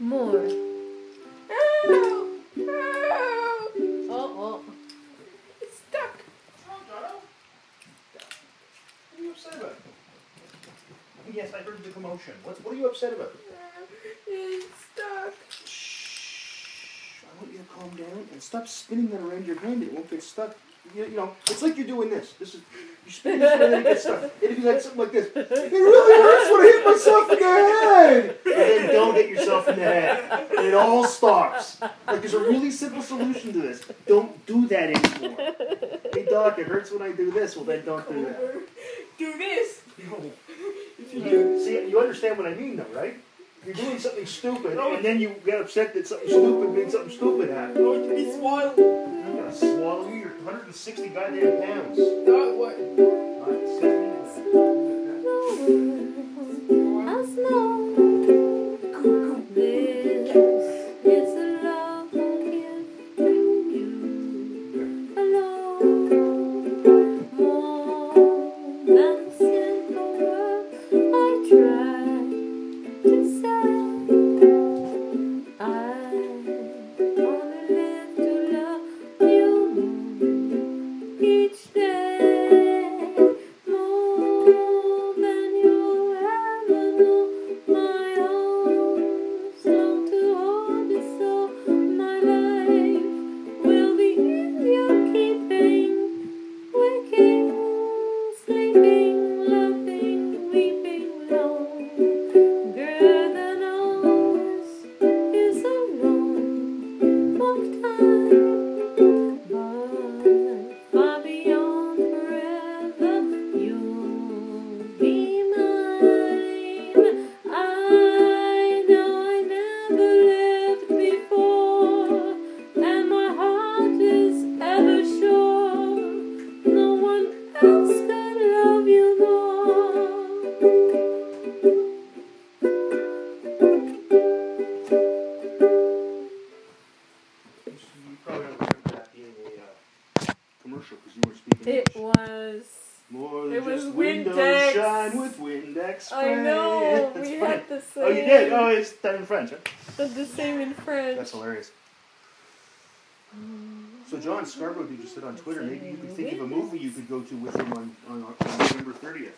More. Help! Help! Oh, oh. It's stuck. What's wrong, Jono? What are you upset about? Yes, I heard the commotion. What, what are you upset about? It's stuck. Shh. I want you to calm down and stop spinning that around your hand. It won't get stuck. You, you know, it's like you're doing this. This is you spin this way and gets stuck. If you like something like this, it really hurts when I hit myself in the head. And then don't hit yourself in the head. And it all stops. Like there's a really simple solution to this. Don't do that anymore. Hey doc, it hurts when I do this. Well then don't do that. Do this. No. You You, see, you understand what I mean, though, right? You're doing something stupid, and then you get upset that something stupid made something stupid happen. 160 goddamn pounds. Not what? Commercial because you were speaking It English. was. More than it was just windows Windex. shine with Windex I spray. know. That's we funny. had the same. Oh, you did? Oh, it's done in French, huh? Did the same in French. That's hilarious. So John Scarborough, you just said on Twitter, maybe you could think of a movie you could go to with him on, on, on November 30th.